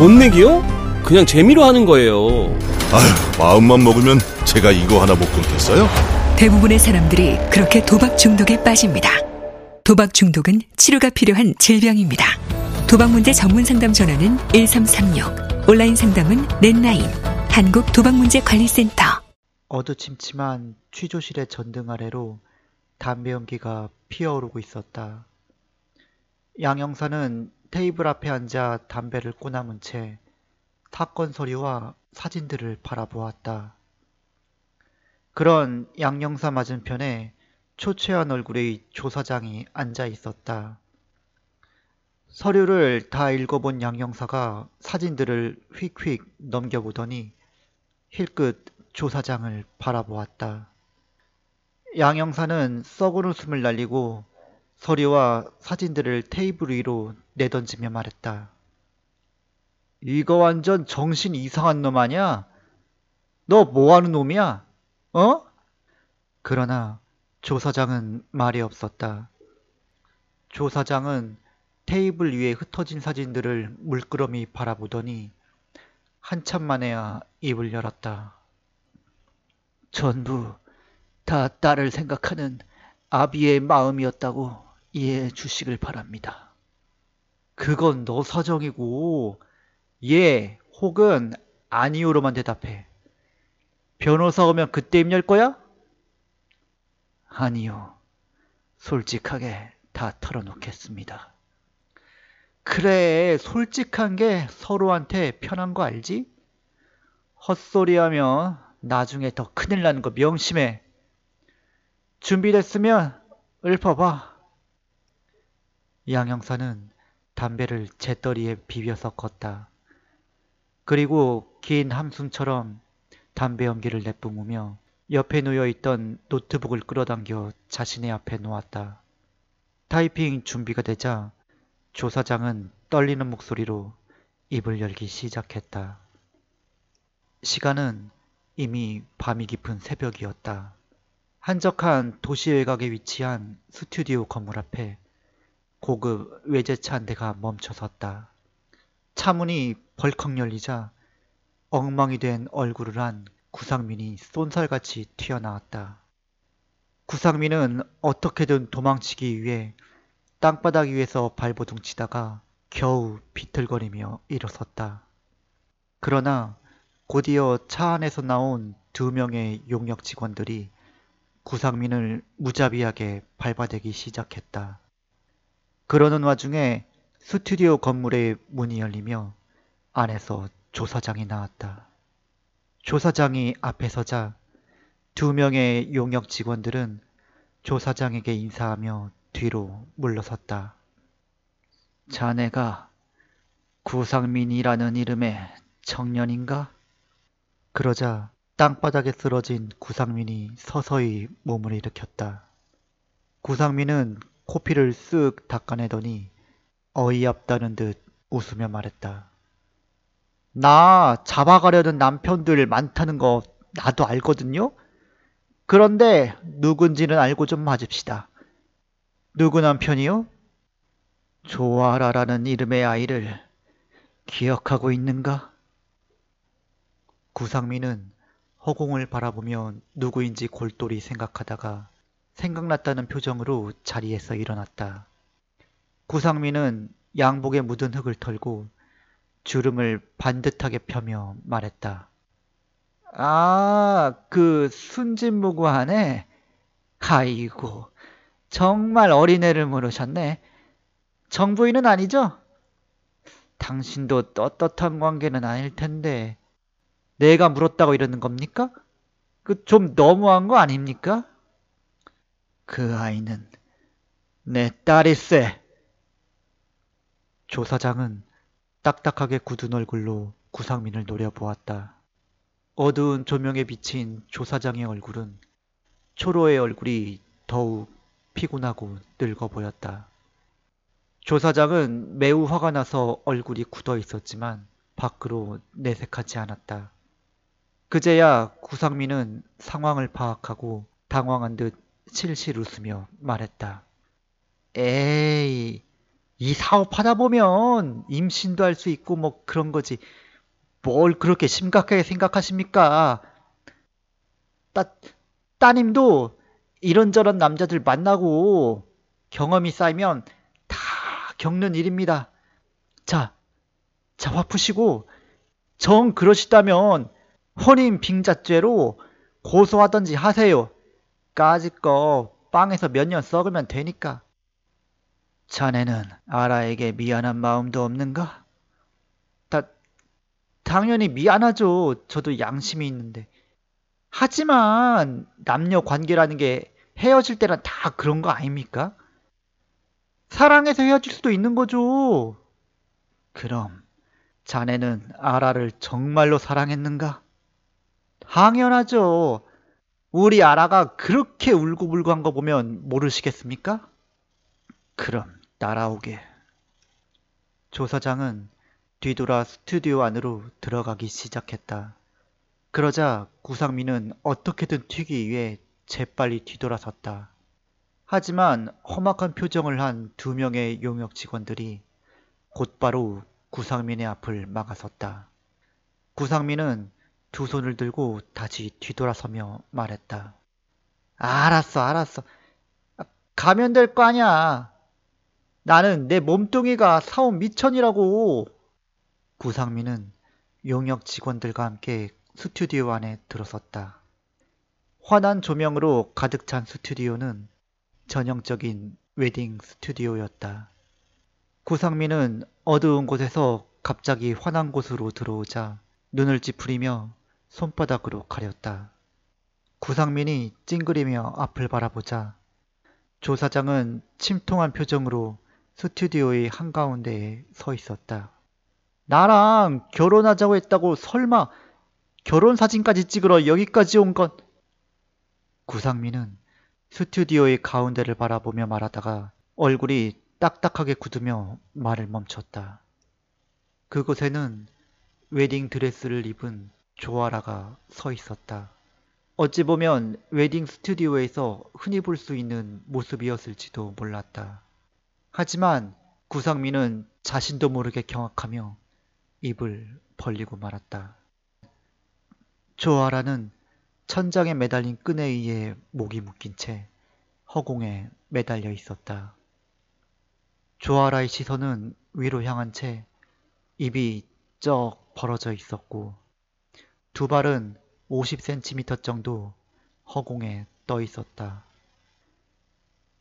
돈 내기요? 그냥 재미로 하는 거예요. 아휴, 마음만 먹으면 제가 이거 하나 못 끊겠어요? 대부분의 사람들이 그렇게 도박 중독에 빠집니다. 도박 중독은 치료가 필요한 질병입니다. 도박 문제 전문 상담 전화는 1336. 온라인 상담은 넷나인. 한국 도박 문제 관리센터. 어두침침한 취조실의 전등 아래로 담배 연기가 피어오르고 있었다. 양 형사는 테이블 앞에 앉아 담배를 꼬남은 채 사건 서류와 사진들을 바라보았다. 그런 양 형사 맞은편에 초췌한 얼굴의 조사장이 앉아 있었다. 서류를 다 읽어본 양 형사가 사진들을 휙휙 넘겨보더니 힐끗 조사장을 바라보았다. 양 형사는 썩은 웃음을 날리고 서류와 사진들을 테이블 위로 내던지며 말했다. 이거 완전 정신 이상한 놈 아냐? 너 뭐하는 놈이야? 어? 그러나 조 사장은 말이 없었다. 조 사장은 테이블 위에 흩어진 사진들을 물끄러미 바라보더니 한참 만에야 입을 열었다. 전부 다 딸을 생각하는 아비의 마음이었다고 이해해 주시길 바랍니다. 그건 너 사정이고 예 혹은 아니오로만 대답해. 변호사 오면 그때 입 열 거야? 아니요. 솔직하게 다 털어놓겠습니다. 그래, 솔직한 게 서로한테 편한 거 알지? 헛소리하면 나중에 더 큰일 나는 거 명심해. 준비됐으면 읊어봐. 양 형사는 담배를 재떨이에 비벼서 껐다. 그리고 긴 함숨처럼 담배 연기를 내뿜으며 옆에 놓여있던 노트북을 끌어당겨 자신의 앞에 놓았다. 타이핑 준비가 되자 조사장은 떨리는 목소리로 입을 열기 시작했다. 시간은 이미 밤이 깊은 새벽이었다. 한적한 도시 외곽에 위치한 스튜디오 건물 앞에 고급 외제차 한 대가 멈춰섰다. 차문이 벌컥 열리자 엉망이 된 얼굴을 한 구상민이 쏜살같이 튀어나왔다. 구상민은 어떻게든 도망치기 위해 땅바닥 위에서 발버둥 치다가 겨우 비틀거리며 일어섰다. 그러나 곧이어 차 안에서 나온 두 명의 용역 직원들이 구상민을 무자비하게 밟아대기 시작했다. 그러는 와중에 스튜디오 건물의 문이 열리며 안에서 조사장이 나왔다. 조사장이 앞에 서자 두 명의 용역 직원들은 조사장에게 인사하며 뒤로 물러섰다. 자네가 구상민이라는 이름의 청년인가? 그러자 땅바닥에 쓰러진 구상민이 서서히 몸을 일으켰다. 구상민은 코피를 쓱 닦아내더니 어이없다는 듯 웃으며 말했다. 나 잡아가려는 남편들 많다는 거 나도 알거든요? 그런데 누군지는 알고 좀 맞읍시다. 누구 남편이요? 조아라라는 이름의 아이를 기억하고 있는가? 구상민은 허공을 바라보며 누구인지 골똘히 생각하다가 생각났다는 표정으로 자리에서 일어났다. 구상민은 양복에 묻은 흙을 털고 주름을 반듯하게 펴며 말했다. 아, 그 순진무구 하네. 아이고, 정말 어린애를 물으셨네. 정부인은 아니죠? 당신도 떳떳한 관계는 아닐 텐데 내가 물었다고 이러는 겁니까? 그 좀 너무한 거 아닙니까? 그 아이는 내 딸일세. 조사장은 딱딱하게 굳은 얼굴로 구상민을 노려보았다. 어두운 조명에 비친 조사장의 얼굴은 초로의 얼굴이 더욱 피곤하고 늙어 보였다. 조사장은 매우 화가 나서 얼굴이 굳어 있었지만 밖으로 내색하지 않았다. 그제야 구상민은 상황을 파악하고 당황한 듯 실실 웃으며 말했다. 에이, 이 사업 하다 보면 임신도 할 수 있고 뭐 그런 거지. 뭘 그렇게 심각하게 생각하십니까? 따, 따님도 이런저런 남자들 만나고 경험이 쌓이면 다 겪는 일입니다. 자, 자, 화 푸시고 정 그러시다면 혼인 빙자죄로 고소하던지 하세요. 까짓 거 빵에서 몇 년 썩으면 되니까. 자네는 아라에게 미안한 마음도 없는가? 다, 당연히 미안하죠. 저도 양심이 있는데. 하지만 남녀 관계라는 게 헤어질 때는 다 그런 거 아닙니까? 사랑해서 헤어질 수도 있는 거죠. 그럼 자네는 아라를 정말로 사랑했는가? 당연하죠. 우리 아라가 그렇게 울고불고 한 거 보면 모르시겠습니까? 그럼 따라오게. 조 사장은 뒤돌아 스튜디오 안으로 들어가기 시작했다. 그러자 구상민은 어떻게든 튀기 위해 재빨리 뒤돌아섰다. 하지만 험악한 표정을 한 두 명의 용역 직원들이 곧바로 구상민의 앞을 막아섰다. 구상민은 두 손을 들고 다시 뒤돌아서며 말했다. 알았어, 알았어. 가면 될 거 아니야. 나는 내 몸뚱이가 사온 미천이라고. 구상민은 용역 직원들과 함께 스튜디오 안에 들어섰다. 환한 조명으로 가득 찬 스튜디오는 전형적인 웨딩 스튜디오였다. 구상민은 어두운 곳에서 갑자기 환한 곳으로 들어오자 눈을 찌푸리며 손바닥으로 가렸다. 구상민이 찡그리며 앞을 바라보자 조 사장은 침통한 표정으로 스튜디오의 한가운데에 서 있었다. 나랑 결혼하자고 했다고 설마 결혼 사진까지 찍으러 여기까지 온 건? 구상민은 스튜디오의 가운데를 바라보며 말하다가 얼굴이 딱딱하게 굳으며 말을 멈췄다. 그곳에는 웨딩 드레스를 입은 조아라가 서 있었다. 어찌 보면 웨딩 스튜디오에서 흔히 볼 수 있는 모습이었을지도 몰랐다. 하지만 구상민은 자신도 모르게 경악하며 입을 벌리고 말았다. 조아라는 천장에 매달린 끈에 의해 목이 묶인 채 허공에 매달려 있었다. 조아라의 시선은 위로 향한 채 입이 쩍 벌어져 있었고 두 발은 50cm 정도 허공에 떠 있었다.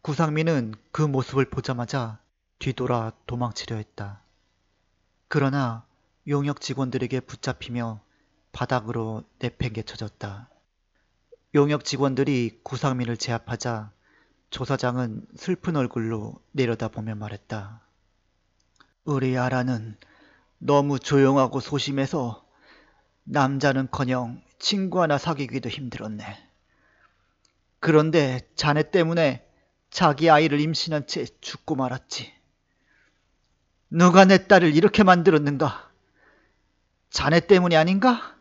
구상민은 그 모습을 보자마자 뒤돌아 도망치려 했다. 그러나 용역 직원들에게 붙잡히며 바닥으로 내팽개쳐졌다. 용역 직원들이 구상민을 제압하자 조사장은 슬픈 얼굴로 내려다보며 말했다. 우리 아라는 너무 조용하고 소심해서 남자는커녕 친구 하나 사귀기도 힘들었네. 그런데 자네 때문에 자기 아이를 임신한 채 죽고 말았지. 누가 내 딸을 이렇게 만들었는가? 자네 때문이 아닌가?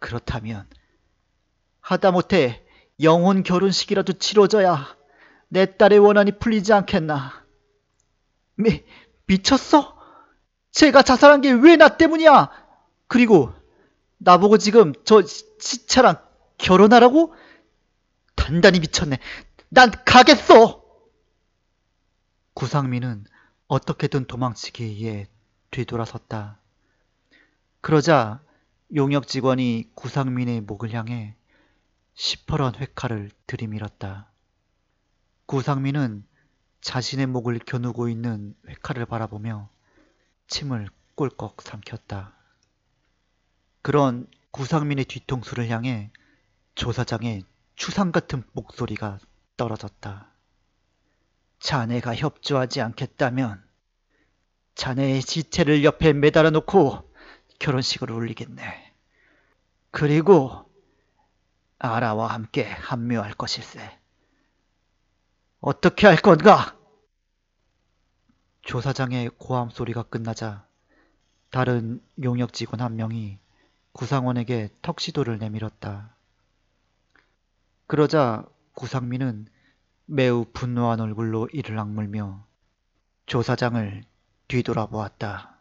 그렇다면 하다못해 영혼 결혼식이라도 치러져야 내 딸의 원한이 풀리지 않겠나? 미, 미쳤어? 제가 자살한 게 왜 나 때문이야? 그리고 나보고 지금 저 시차랑 결혼하라고? 단단히 미쳤네. 난 가겠어! 구상민은 어떻게든 도망치기 위해 뒤돌아섰다. 그러자 용역 직원이 구상민의 목을 향해 시퍼런 회칼을 들이밀었다. 구상민은 자신의 목을 겨누고 있는 회칼을 바라보며 침을 꼴꺽 삼켰다. 그런 구상민의 뒤통수를 향해 조사장의 추상 같은 목소리가 떨어졌다. 자네가 협조하지 않겠다면 자네의 시체를 옆에 매달아 놓고 결혼식을 올리겠네. 그리고 아라와 함께 합류할 것일세. 어떻게 할 건가? 조사장의 고함 소리가 끝나자 다른 용역 직원 한 명이 구상원에게 턱시도를 내밀었다. 그러자 구상민은 매우 분노한 얼굴로 이를 악물며 조 사장을 뒤돌아보았다.